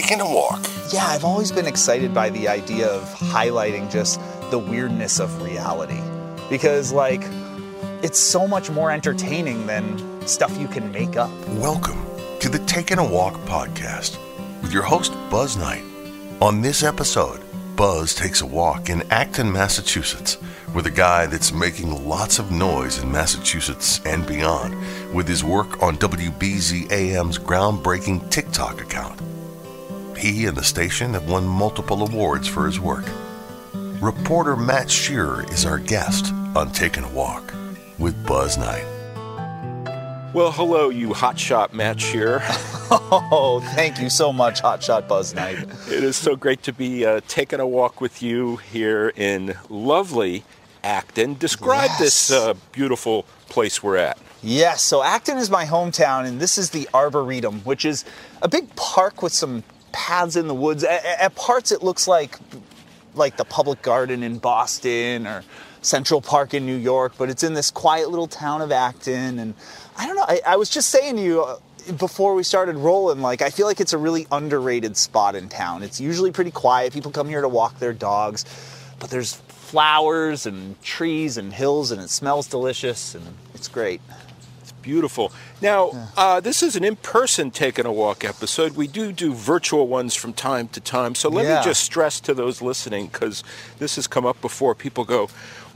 Taking a walk. Yeah, I've always been excited by the idea of highlighting just the weirdness of reality. Because, like, it's so much more entertaining than stuff you can make up. Welcome to the Taking a Walk podcast with your host, Buzz Knight. On this episode, Buzz takes a walk in Acton, Massachusetts, with a guy that's making lots of noise in Massachusetts and beyond with his work on WBZAM's groundbreaking TikTok account. He and the station have won multiple awards for his work. Reporter Matt Shearer is our guest on Taking a Walk with Buzz Knight. Well, hello, you hotshot Matt Shearer. Oh, thank you so much, Hotshot Buzz Knight. it is so great to be uh, taking a walk with you here in lovely Acton. Describe Yes. this uh, beautiful place we're at. Yes, so Acton is my hometown, and this is the Arboretum, which is a big park with some paths in the woods. At, at parts, it looks like like the Public Garden in Boston or Central Park in New York, but it's in this quiet little town of Acton. And I don't know, I, I was just saying to you uh, before we started rolling, like, I feel like it's a really underrated spot in town. It's usually pretty quiet. People come here to walk their dogs, but there's flowers and trees and hills, and it smells delicious, and it's great. Beautiful. Now, uh, this is an in person taking a walk episode. We do do virtual ones from time to time. So let Yeah. me just stress to those listening, because this has come up before. People go,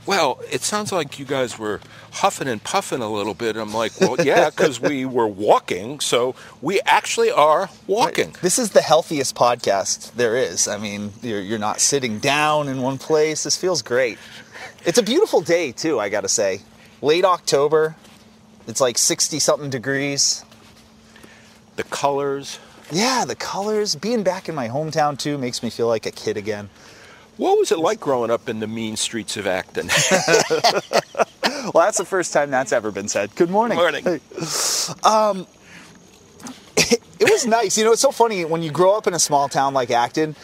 Well, it sounds like you guys were huffing and puffing a little bit. I'm like, Well, yeah, because we were walking. So we actually are walking. This is the healthiest podcast there is. I mean, you're, you're not sitting down in one place. This feels great. It's a beautiful day, too, I gotta say. Late October. It's like 60 something degrees. The colors. Yeah, the colors. Being back in my hometown, too, makes me feel like a kid again. What was it like growing up in the mean streets of Acton? Well, that's the first time that's ever been said. Good morning. Good Morning. Hey. Um, it was nice. You know, it's so funny when you grow up in a small town like Acton.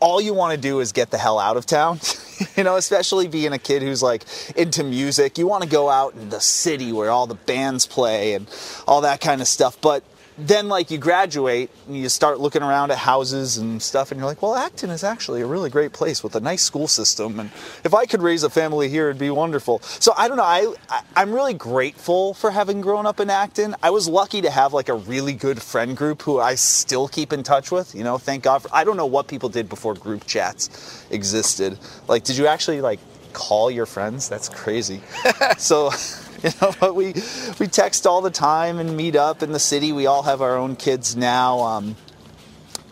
All you want to do is get the hell out of town. you know, especially being a kid who's like into music. You want to go out in the city where all the bands play and all that kind of stuff. But then, like, you graduate and you start looking around at houses and stuff, and you're like, well, Acton is actually a really great place with a nice school system. And if I could raise a family here, it'd be wonderful. So I don't know. I, I I'm really grateful for having grown up in Acton. I was lucky to have like a really good friend group who I still keep in touch with. You know, thank God. For, I don't know what people did before group chats existed. Like, did you actually like call your friends? That's crazy. so. You know, but we we text all the time and meet up in the city. We all have our own kids now. Um,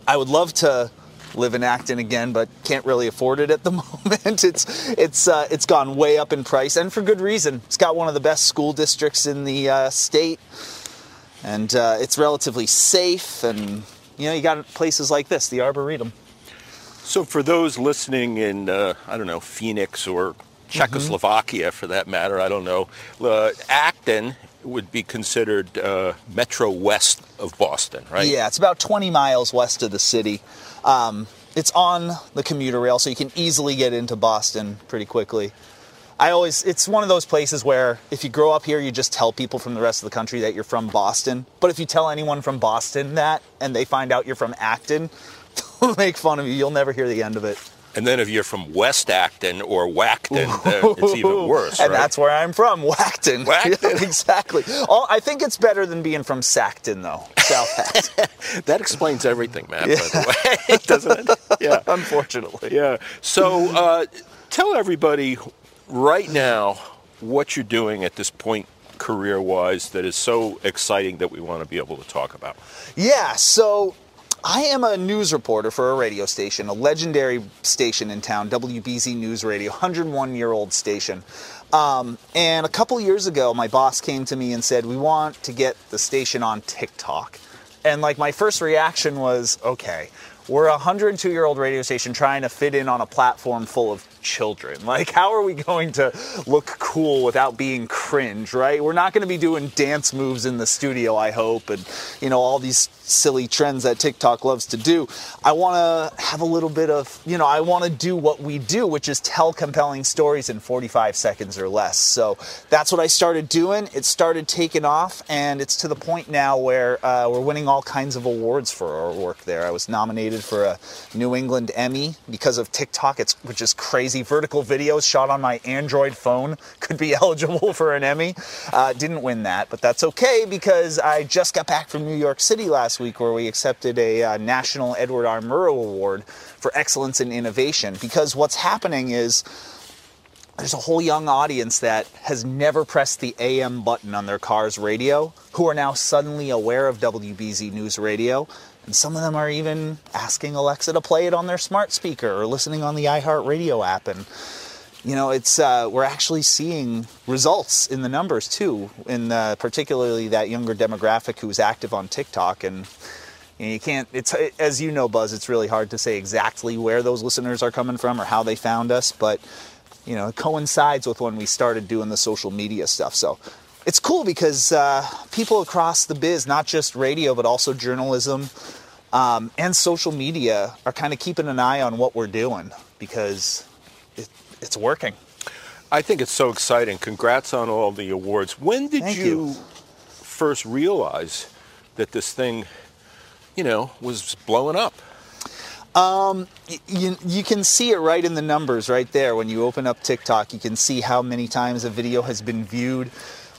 I would love to live in Acton again, but can't really afford it at the moment. It's it's uh, it's gone way up in price, and for good reason. It's got one of the best school districts in the uh, state, and uh, it's relatively safe. And you know, you got places like this, the Arboretum. So, for those listening in, uh, I don't know, Phoenix or Czechoslovakia for that matter, I don't know, uh, Acton would be considered uh, metro west of Boston, right? Yeah, it's about 20 miles west of the city. Um, it's on the commuter rail, so you can easily get into Boston pretty quickly. I always, it's one of those places where if you grow up here, you just tell people from the rest of the country that you're from Boston. But if you tell anyone from Boston that and they find out you're from Acton, they'll make fun of you. You'll never hear the end of it. And then if you're from West Acton or Whackton, it's even worse. and right? that's where I'm from, Whackton. Whackton. Yeah, exactly. All, I think it's better than being from Sackton, though. South Acton. that explains everything, Matt. By the way, doesn't it? Yeah. Unfortunately. Yeah. So uh, tell everybody right now what you're doing at this point career-wise that is so exciting that we want to be able to talk about. Yeah, so I am a news reporter for a radio station, a legendary station in town, WBZ News Radio, 101 year old station. Um, and a couple years ago, my boss came to me and said, We want to get the station on TikTok. And like my first reaction was, Okay, we're a 102 year old radio station trying to fit in on a platform full of children. Like, how are we going to look cool without being cringe, right? We're not going to be doing dance moves in the studio, I hope, and, you know, all these silly trends that TikTok loves to do. I want to have a little bit of, you know, I want to do what we do, which is tell compelling stories in 45 seconds or less. So that's what I started doing. It started taking off, and it's to the point now where uh, we're winning all kinds of awards for our work there. I was nominated for a New England Emmy because of TikTok, it's, which is crazy. Vertical videos shot on my Android phone could be eligible for an Emmy. Uh, didn't win that, but that's okay because I just got back from New York City last week where we accepted a uh, National Edward R. Murrow Award for Excellence in Innovation. Because what's happening is there's a whole young audience that has never pressed the AM button on their car's radio who are now suddenly aware of WBZ News Radio. And some of them are even asking Alexa to play it on their smart speaker or listening on the iHeartRadio app. And you know, it's uh, we're actually seeing results in the numbers too, in uh, particularly that younger demographic who's active on TikTok. And you, know, you can't. It's as you know, Buzz. It's really hard to say exactly where those listeners are coming from or how they found us, but you know, it coincides with when we started doing the social media stuff. So it's cool because uh, people across the biz, not just radio, but also journalism um, and social media, are kind of keeping an eye on what we're doing because it, it's working. I think it's so exciting. Congrats on all the awards. When did you, you. first realize that this thing, you know, was blowing up? Um, you can see it right in the numbers right there. When you open up TikTok, you can see how many times a video has been viewed,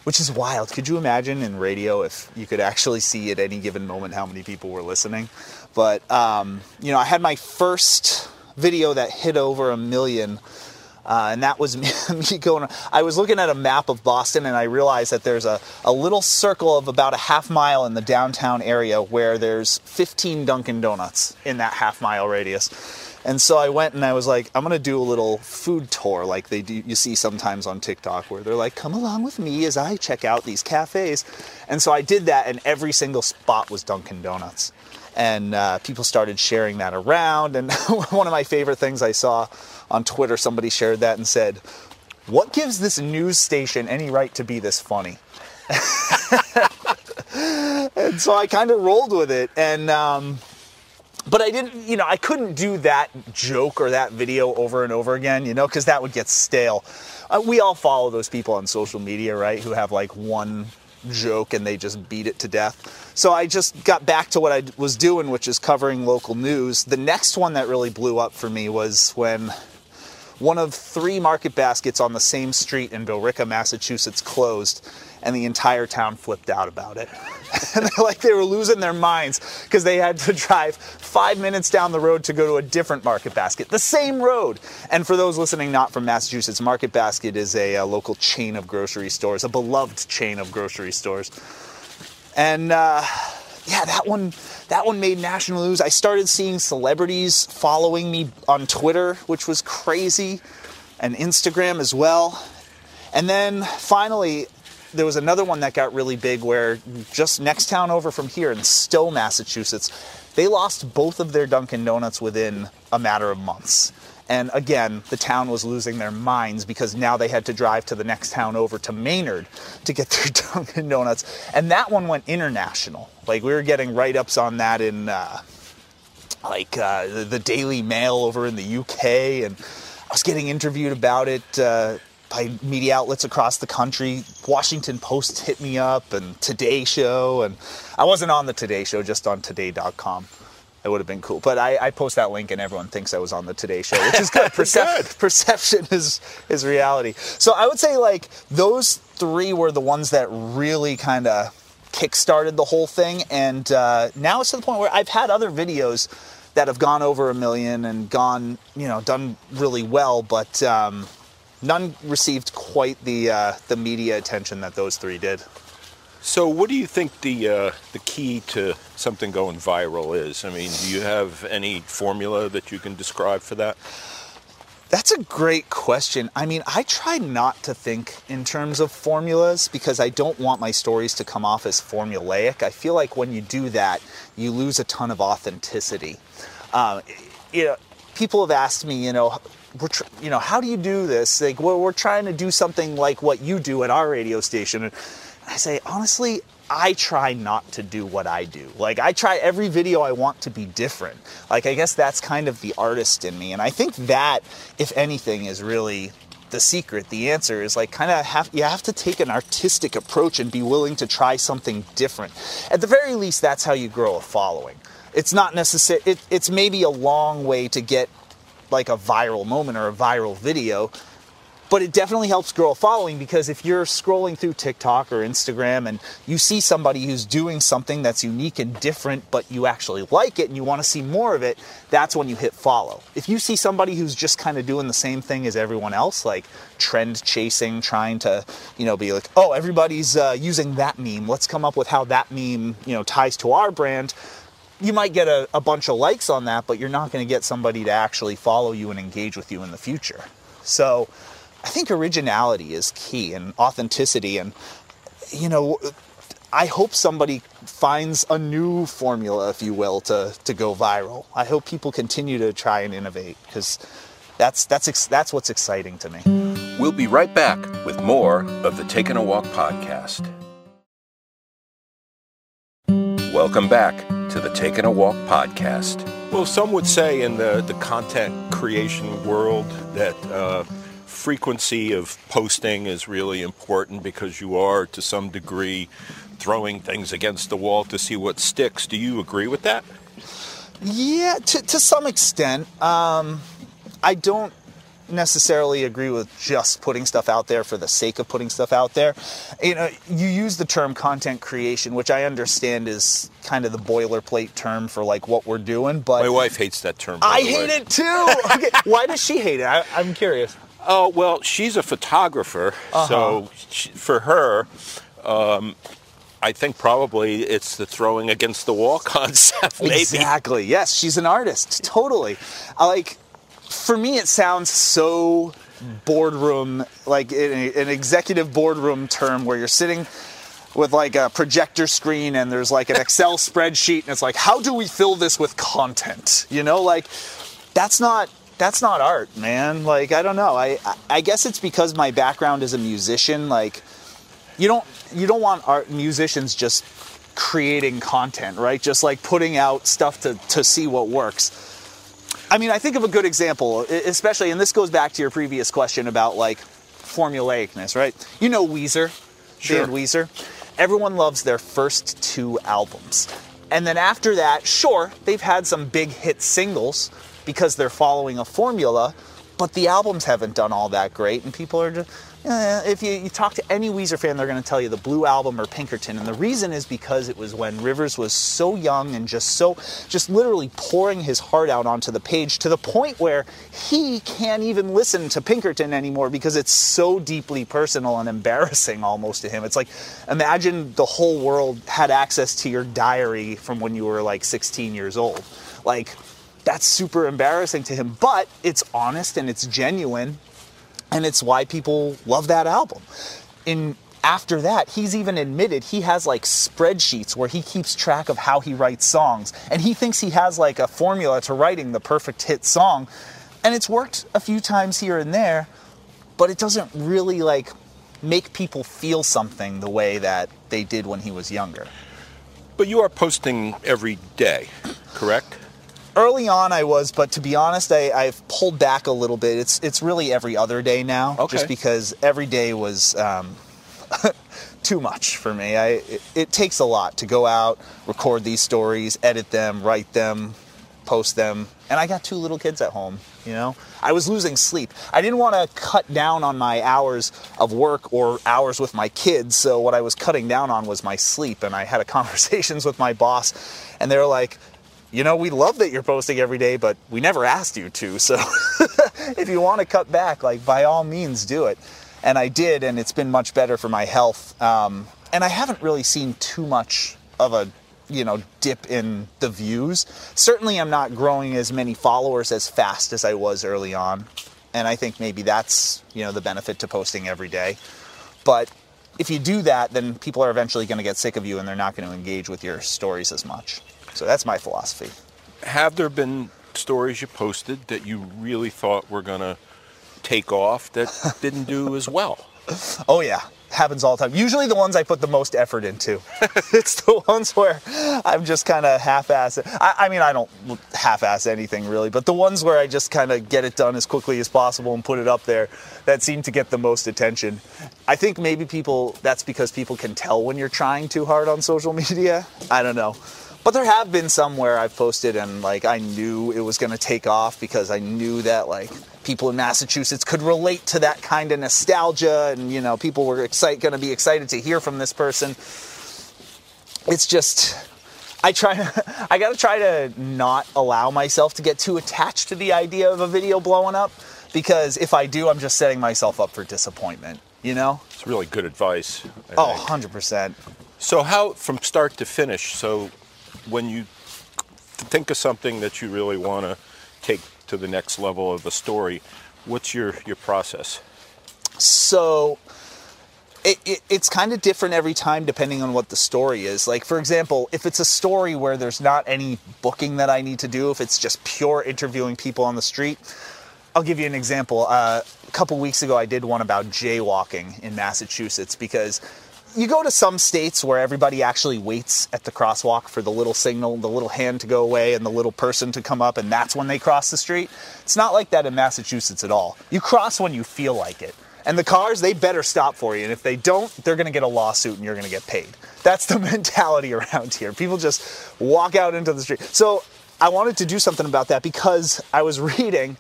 which is wild. Could you imagine in radio if you could actually see at any given moment how many people were listening? But, um, you know, I had my first video that hit over a million. Uh, and that was me, going. I was looking at a map of Boston, and I realized that there's a, a little circle of about a half mile in the downtown area where there's 15 Dunkin' Donuts in that half mile radius. And so I went and I was like, I'm gonna do a little food tour like they do you see sometimes on TikTok where they're like, come along with me as I check out these cafes. And so I did that and every single spot was Dunkin' Donuts. And uh, people started sharing that around. And one of my favorite things I saw on Twitter, somebody shared that and said, What gives this news station any right to be this funny? and so I kind of rolled with it. And, um, but I didn't, you know, I couldn't do that joke or that video over and over again, you know, because that would get stale. Uh, we all follow those people on social media, right, who have like one joke and they just beat it to death. So I just got back to what I was doing, which is covering local news. The next one that really blew up for me was when one of three market baskets on the same street in Billerica, Massachusetts closed, and the entire town flipped out about it. and like they were losing their minds because they had to drive five minutes down the road to go to a different market basket, the same road. And for those listening not from Massachusetts, Market Basket is a, uh local chain of grocery stores, a beloved chain of grocery stores. And uh, yeah, that one that one made national news. I started seeing celebrities following me on Twitter, which was crazy, and Instagram as well. And then finally, there was another one that got really big where just next town over from here in Stow, Massachusetts, they lost both of their Dunkin' Donuts within a matter of months. And again, the town was losing their minds because now they had to drive to the next town over to Maynard to get their Dunkin' Donuts. And that one went international. Like we were getting write ups on that in uh, like uh, the, the Daily Mail over in the UK. And I was getting interviewed about it. Uh, by media outlets across the country. Washington Post hit me up and Today Show, and I wasn't on the Today Show, just on Today.com. It would have been cool, but I, I post that link and everyone thinks I was on the Today Show, which is good. Percep- perception is is reality. So I would say like those three were the ones that really kind of kickstarted the whole thing, and uh, now it's to the point where I've had other videos that have gone over a million and gone, you know, done really well, but. Um, none received quite the uh, the media attention that those three did. So, what do you think the uh, the key to something going viral is? I mean, do you have any formula that you can describe for that? That's a great question. I mean, I try not to think in terms of formulas because I don't want my stories to come off as formulaic. I feel like when you do that, you lose a ton of authenticity. Uh, you know, people have asked me, you know, tr- you know how do you do this like well, we're trying to do something like what you do at our radio station and i say honestly i try not to do what i do. Like i try every video i want to be different. Like i guess that's kind of the artist in me and i think that if anything is really the secret. The answer is like kind of have you have to take an artistic approach and be willing to try something different. At the very least that's how you grow a following. It's not necessary it, it's maybe a long way to get like a viral moment or a viral video, but it definitely helps grow a following because if you're scrolling through TikTok or Instagram and you see somebody who's doing something that's unique and different, but you actually like it and you want to see more of it, that's when you hit follow. If you see somebody who's just kind of doing the same thing as everyone else, like trend chasing, trying to, you know, be like, oh, everybody's uh, using that meme, let's come up with how that meme, you know, ties to our brand you might get a, a, bunch of likes on that, but you're not going to get somebody to actually follow you and engage with you in the future. So I think originality is key and authenticity. And, you know, I hope somebody finds a new formula, if you will, to, to go viral. I hope people continue to try and innovate because that's, that's, that's what's exciting to me. We'll be right back with more of the Taking a Walk podcast. Welcome back to the Taking a Walk podcast. Well, some would say in the, the content creation world that uh, frequency of posting is really important because you are, to some degree, throwing things against the wall to see what sticks. Do you agree with that? Yeah, to, to some extent. Um, I don't necessarily agree with just putting stuff out there for the sake of putting stuff out there. You know, you use the term content creation, which I understand is kind of the boilerplate term for like what we're doing, but my wife hates that term. I hate it too. okay, why does she hate it? I, am curious. Oh well, she's a photographer, uh-huh. so she, for her. Um, I think probably it's the throwing against the wall concept. Maybe. Exactly. Yes, she's an artist. Totally. I like for me, it sounds so boardroom, like an executive boardroom term where you're sitting with like a projector screen and there's like an Excel spreadsheet and it's like, how do we fill this with content? You know, like that's not that's not art, man. Like I don't know. I I guess it's because my background is a musician. Like you don't you don't want art musicians just creating content, right? Just like putting out stuff to to see what works I mean, I think of a good example, especially, and this goes back to your previous question about like formulaicness, right? You know Weezer, sure. band Weezer. Everyone loves their first two albums. And then after that, sure, they've had some big hit singles because they're following a formula, but the albums haven't done all that great, and people are just, Uh, if you, you talk to any Weezer fan, they're going to tell you the Blue Album or Pinkerton, and the reason is because it was when Rivers was so young and just so, just literally pouring his heart out onto the page to the point where he can't even listen to Pinkerton anymore because it's so deeply personal and embarrassing almost to him. It's like, imagine the whole world had access to your diary from when you were like 16 years old. Like, that's super embarrassing to him, but it's honest and it's genuine and it's why people love that album. In after that, he's even admitted he has like spreadsheets where he keeps track of how he writes songs, and he thinks he has like a formula to writing the perfect hit song, and it's worked a few times here and there, but it doesn't really like make people feel something the way that they did when he was younger. But you are posting every day, correct? Early on, I was, but to be honest, I, I've pulled back a little bit. It's it's really every other day now, Okay. just because every day was um, too much for me. I it, it takes a lot to go out, record these stories, edit them, write them, post them, and I got two little kids at home. You know, I was losing sleep. I didn't want to cut down on my hours of work or hours with my kids. So what I was cutting down on was my sleep. And I had a conversations with my boss, and they were like, you know, we love that you're posting every day, but we never asked you to. So if you want to cut back, like by all means, do it. And I did, and it's been much better for my health. Um, and I haven't really seen too much of a you know dip in the views. Certainly, I'm not growing as many followers as fast as I was early on, and I think maybe that's you know the benefit to posting every day. But if you do that, then people are eventually going to get sick of you, and they're not going to engage with your stories as much. So that's my philosophy. Have there been stories you posted that you really thought were going to take off that didn't do as well? Oh yeah, happens all the time. Usually the ones I put the most effort into. it's the ones where I'm just kind of half-ass. I, I mean, I don't half-ass anything really, but the ones where I just kind of get it done as quickly as possible and put it up there, that seem to get the most attention. I think maybe people. That's because people can tell when you're trying too hard on social media. I don't know. But there have been some where I've posted and like I knew it was going to take off because I knew that like people in Massachusetts could relate to that kind of nostalgia and you know people were excited going to be excited to hear from this person. It's just I try I got to try to not allow myself to get too attached to the idea of a video blowing up because if I do I'm just setting myself up for disappointment, you know? It's really good advice. I Oh, think. 100%. So how from start to finish? So when you think of something that you really want to take to the next level of a story, what's your your process? So it, it, it's kind of different every time depending on what the story is. Like, for example, if it's a story where there's not any booking that I need to do, if it's just pure interviewing people on the street, I'll give you an example. Uh, a couple weeks ago, I did one about jaywalking in Massachusetts because you go to some states where everybody actually waits at the crosswalk for the little signal, the little hand to go away, and the little person to come up, and that's when they cross the street. It's not like that in Massachusetts at all. You cross when you feel like it. And the cars, they better stop for you. And if they don't, they're going to get a lawsuit and you're going to get paid. That's the mentality around here. People just walk out into the street. So I wanted to do something about that because I was reading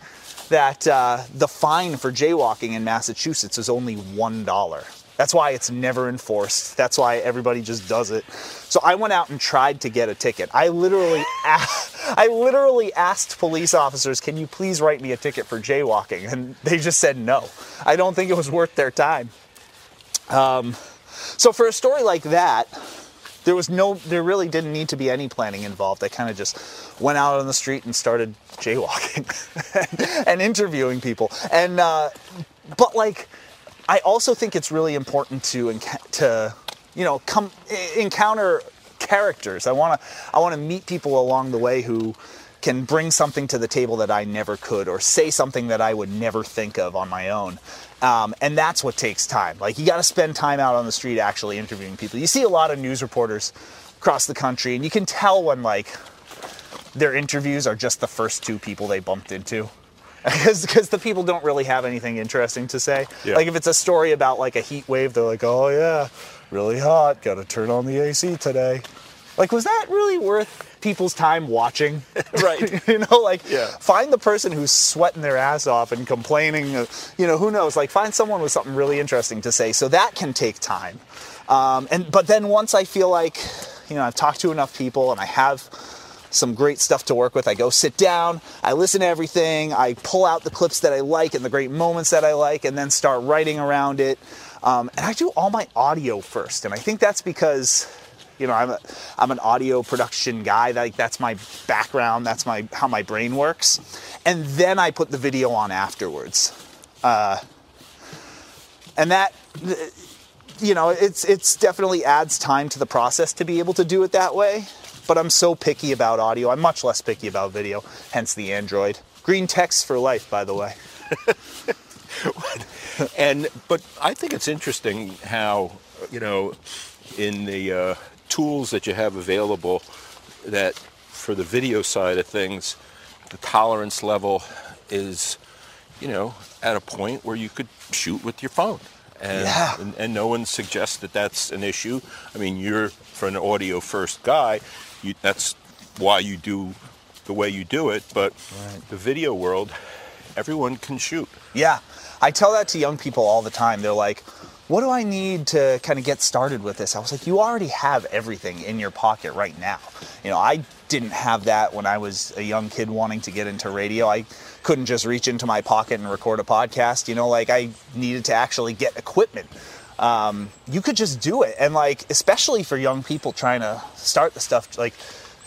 that uh, the fine for jaywalking in Massachusetts is only $1. That's why it's never enforced. That's why everybody just does it. So I went out and tried to get a ticket. I literally, asked, I literally asked police officers, "Can you please write me a ticket for jaywalking?" And they just said no. I don't think it was worth their time. Um, so for a story like that, there was no, there really didn't need to be any planning involved. I kind of just went out on the street and started jaywalking and interviewing people. And uh, but like, I also think it's really important to to you know come encounter characters. I want to I want to meet people along the way who can bring something to the table that I never could, or say something that I would never think of on my own. Um, and that's what takes time. Like you got to spend time out on the street actually interviewing people. You see a lot of news reporters across the country, and you can tell when like their interviews are just the first two people they bumped into. Because the people don't really have anything interesting to say. Yeah. Like if it's a story about like a heat wave, they're like, "Oh yeah, really hot. Got to turn on the AC today." Like, was that really worth people's time watching. Right. you know, like Yeah. find the person who's sweating their ass off and complaining. uh, You know, who knows? Like find someone with something really interesting to say. So that can take time. Um, and but then once I feel like, you know, I've talked to enough people and I have some great stuff to work with. I go sit down, I listen to everything, I pull out the clips that I like and the great moments that I like, and then start writing around it. Um, and I do all my audio first, and I think that's because, you know, I'm a, I'm an audio production guy. Like that's my background. That's my how my brain works, and then I put the video on afterwards. Uh, and that you know it's it's definitely adds time to the process to be able to do it that way but i'm so picky about audio. I'm much less picky about video hence the android. Green text for life by the way. And but I think it's interesting how you know in the uh, tools that you have available that for the video side of things the tolerance level is you know at a point where you could shoot with your phone. And, Yeah. and and no one suggests that that's an issue. I mean you're for an audio first guy you that's why you do the way you do it but the video world everyone can shoot Yeah, I tell that to young people all the time. They're like, "What do I need to kind of get started with this?" I was like, "You already have everything in your pocket right now." You know, I didn't have that when I was a young kid wanting to get into radio. I couldn't just reach into my pocket and record a podcast. You know, like I needed to actually get equipment. Um, you could just do it, and like especially for young people trying to start the stuff, like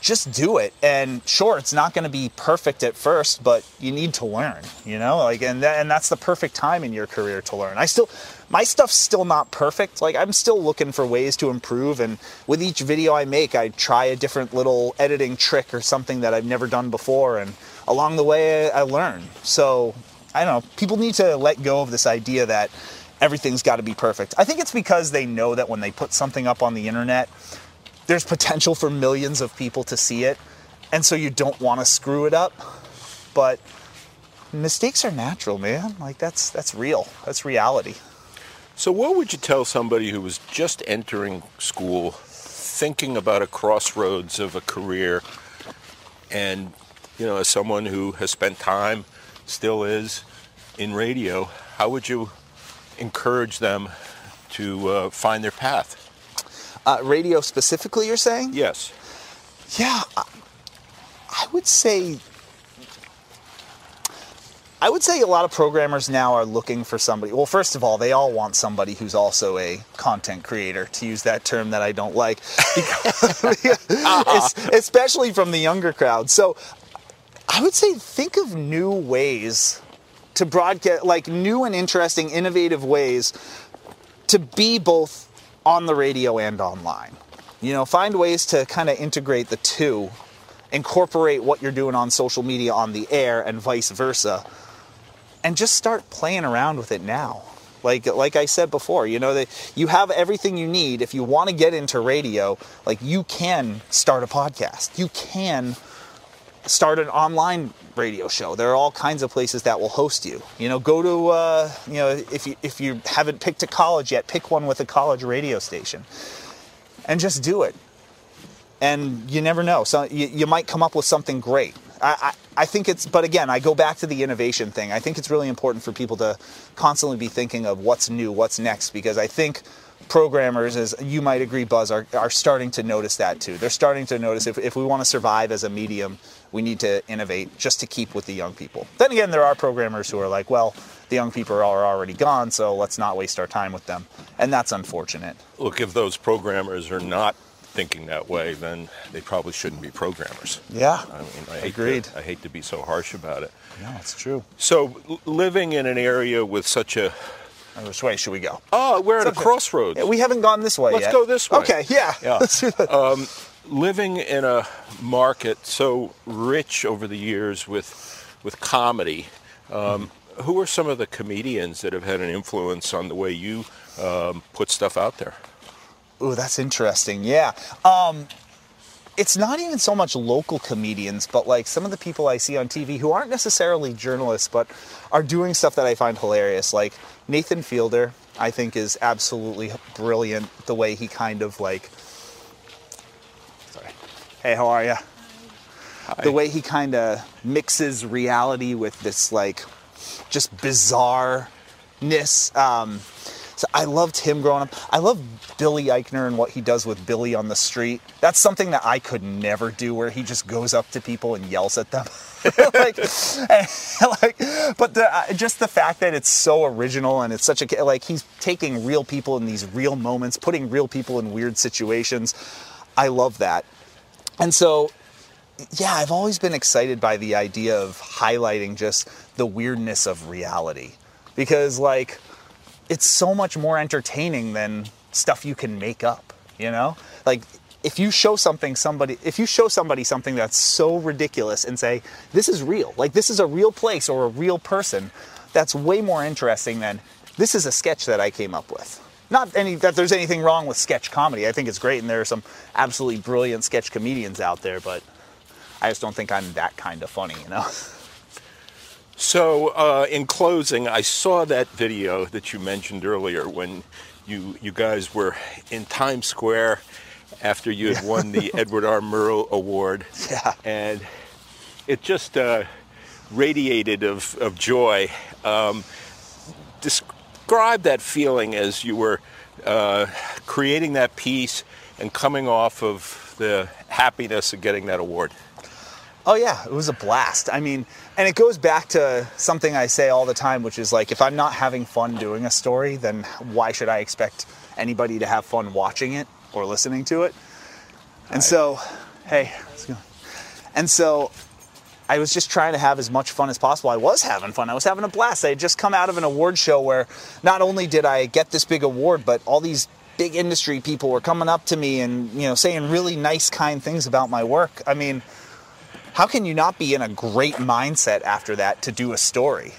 just do it. And sure it's not going to be perfect at first but you need to learn you know? Like and and that's the perfect time in your career to learn. I still my stuff's still not perfect. Like i'm still looking for ways to improve and with each video i make i try a different little editing trick or something that i've never done before and along the way i learn. So i don't know. People need to let go of this idea that everything's got to be perfect. I think it's because they know that when they put something up on the internet there's potential for millions of people to see it and so you don't want to screw it up. But mistakes are natural man. Like that's that's real. That's reality. So, what would you tell somebody who was just entering school, thinking about a crossroads of a career, and, you know, as someone who has spent time, still is, in radio, how would you encourage them to uh, find their path? uh, radio specifically you're saying Yes. yeah I, I would say I would say a lot of programmers now are looking for somebody. Well, first of all, they all want somebody who's also a content creator, to use that term that I don't like, Es- especially from the younger crowd. So I would say think of new ways to broadcast, like new and interesting, innovative ways to be both on the radio and online. You know, find ways to kind of integrate the two, incorporate what you're doing on social media on the air and vice versa, and just start playing around with it now. Like like I said before, you know that you have everything you need if you want to get into radio, like you can start a podcast. You can start an online radio show. There are all kinds of places that will host you. You know, go to uh, you know if you if you haven't picked a college yet, pick one with a college radio station, and just do it. And you never know. So you, you might come up with something great. I, I I think it's, but again, I go back to the innovation thing. I think it's really important for people to constantly be thinking of what's new, what's next, because I think programmers, as you might agree, Buzz, are, are starting to notice that too. They're starting to notice if, if we want to survive as a medium, we need to innovate just to keep with the young people. Then again, there are programmers who are like, well, the young people are already gone, so let's not waste our time with them. And that's unfortunate. Look, if those programmers are not thinking that way, then they probably shouldn't be programmers. Yeah. I mean, I hate Agreed. To, I hate to be so harsh about it. No, it's true. So, living in an area with such a Which way should we go? oh, we're at a crossroads. Yeah, we haven't gone this way Let's yet. go this way. Okay, yeah. Yeah. Let's do that. um, living in a market so rich over the years with with comedy, um, who are some of the comedians that have had an influence on the way you um, put stuff out there? Ooh, that's interesting. Yeah. Um, it's not even so much local comedians, but like some of the people I see on TV who aren't necessarily journalists, but are doing stuff that I find hilarious. Like Nathan Fielder, I think is absolutely brilliant. The way he kind of like. Hey, how are you? the way he kind of mixes reality with this like just bizarreness. Um, so I loved him growing up. I love Billy Eichner and what he does with Billy on the street. That's something that I could never do, where he just goes up to people and yells at them. like, and, like, but the, uh, just the fact that it's so original and it's such a like he's taking real people in these real moments, putting real people in weird situations. I love that. And so yeah, I've always been excited by the idea of highlighting just the weirdness of reality because like it's so much more entertaining than stuff you can make up, you know? Like if you show something somebody if you show somebody something that's so ridiculous and say this is real, like this is a real place or a real person, that's way more interesting than this is a sketch that I came up with. Not any that there's anything wrong with sketch comedy. I think it's great and there are some absolutely brilliant sketch comedians out there, but I just don't think I'm that kind of funny, you know? So, uh, in closing, I saw that video that you mentioned earlier when you you guys were in Times Square after you had won the Edward R. Murrow Award. Yeah. And it just uh, radiated of, of joy. Um, describe that feeling as you were uh, creating that piece and coming off of the happiness of getting that award. Oh yeah, it was a blast. I mean, and it goes back to something I say all the time, which is like, if I'm not having fun doing a story, then why should I expect anybody to have fun watching it or listening to it? And so, hey, let's go. And so, I was just trying to have as much fun as possible. I was having fun. I was having a blast. I had just come out of an award show where not only did I get this big award, but all these big industry people were coming up to me and you know saying really nice, kind things about my work. I mean how can you not be in a great mindset after that to do a story?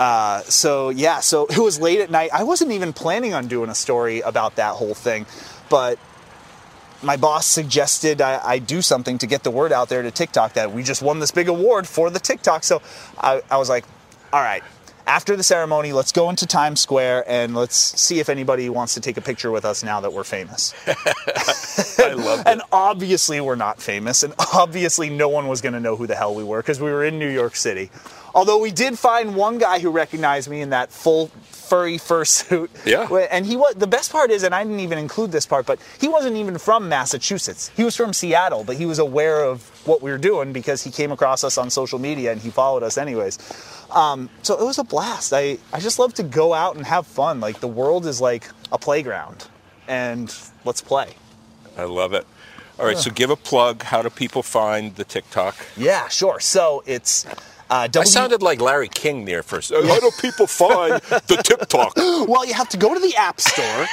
Uh, so yeah, so it was late at night. I wasn't even planning on doing a story about that whole thing, but my boss suggested I, I, do something to get the word out there to TikTok that we just won this big award for the TikTok. So I, I was like, all right, after the ceremony, let's go into Times Square and let's see if anybody wants to take a picture with us now that we're famous. I love it. And obviously, we're not famous, and obviously, no one was going to know who the hell we were because we were in New York City. Although we did find one guy who recognized me in that full furry fursuit. Yeah. And he was the best part is, and I didn't even include this part, but he wasn't even from Massachusetts. He was from Seattle, but he was aware of what we were doing because he came across us on social media and he followed us anyways. Um, so it was a blast. I, I just love to go out and have fun. Like the world is like a playground, and let's play. I love it. All right, so give a plug. How do people find the TikTok? Yeah, sure. So it's uh, w- I sounded like Larry King there first. How do people find the TikTok? Well, you have to go to the App Store,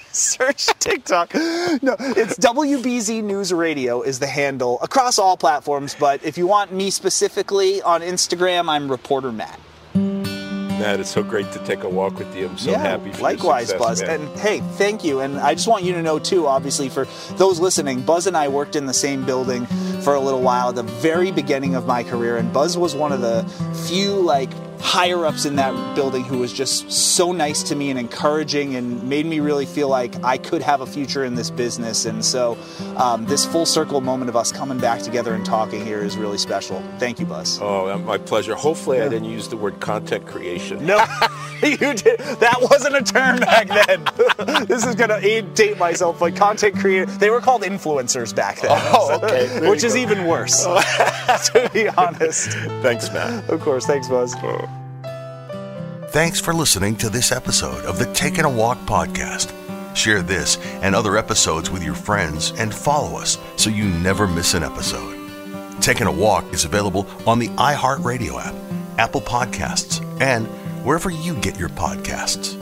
search TikTok. No, it's WBZ News Radio is the handle across all platforms. But if you want me specifically on Instagram, I'm Reporter Matt. Matt, it's so great to take a walk with you. I'm so yeah, happy. For likewise, success, Buzz. man. And hey, thank you. And I just want you to know too, obviously, for those listening, Buzz and I worked in the same building for a little while at the very beginning of my career, and Buzz was one of the few like higher ups in that building who was just so nice to me and encouraging and made me really feel like I could have a future in this business. And so, um, this full circle moment of us coming back together and talking here is really special. Thank you, Buzz. Oh, my pleasure. Hopefully, I didn't use the word content creation. No, you did. That wasn't a term back then. this is gonna date myself, but content creator. They were called influencers back then. Oh, okay. Which you is even worse, to be honest. Thanks, Matt. Of course. Thanks, Buzz. Thanks for listening to this episode of the Taking a Walk podcast. Share this and other episodes with your friends and follow us so you never miss an episode. Taking a Walk is available on the iHeartRadio app, Apple Podcasts, and wherever you get your podcasts.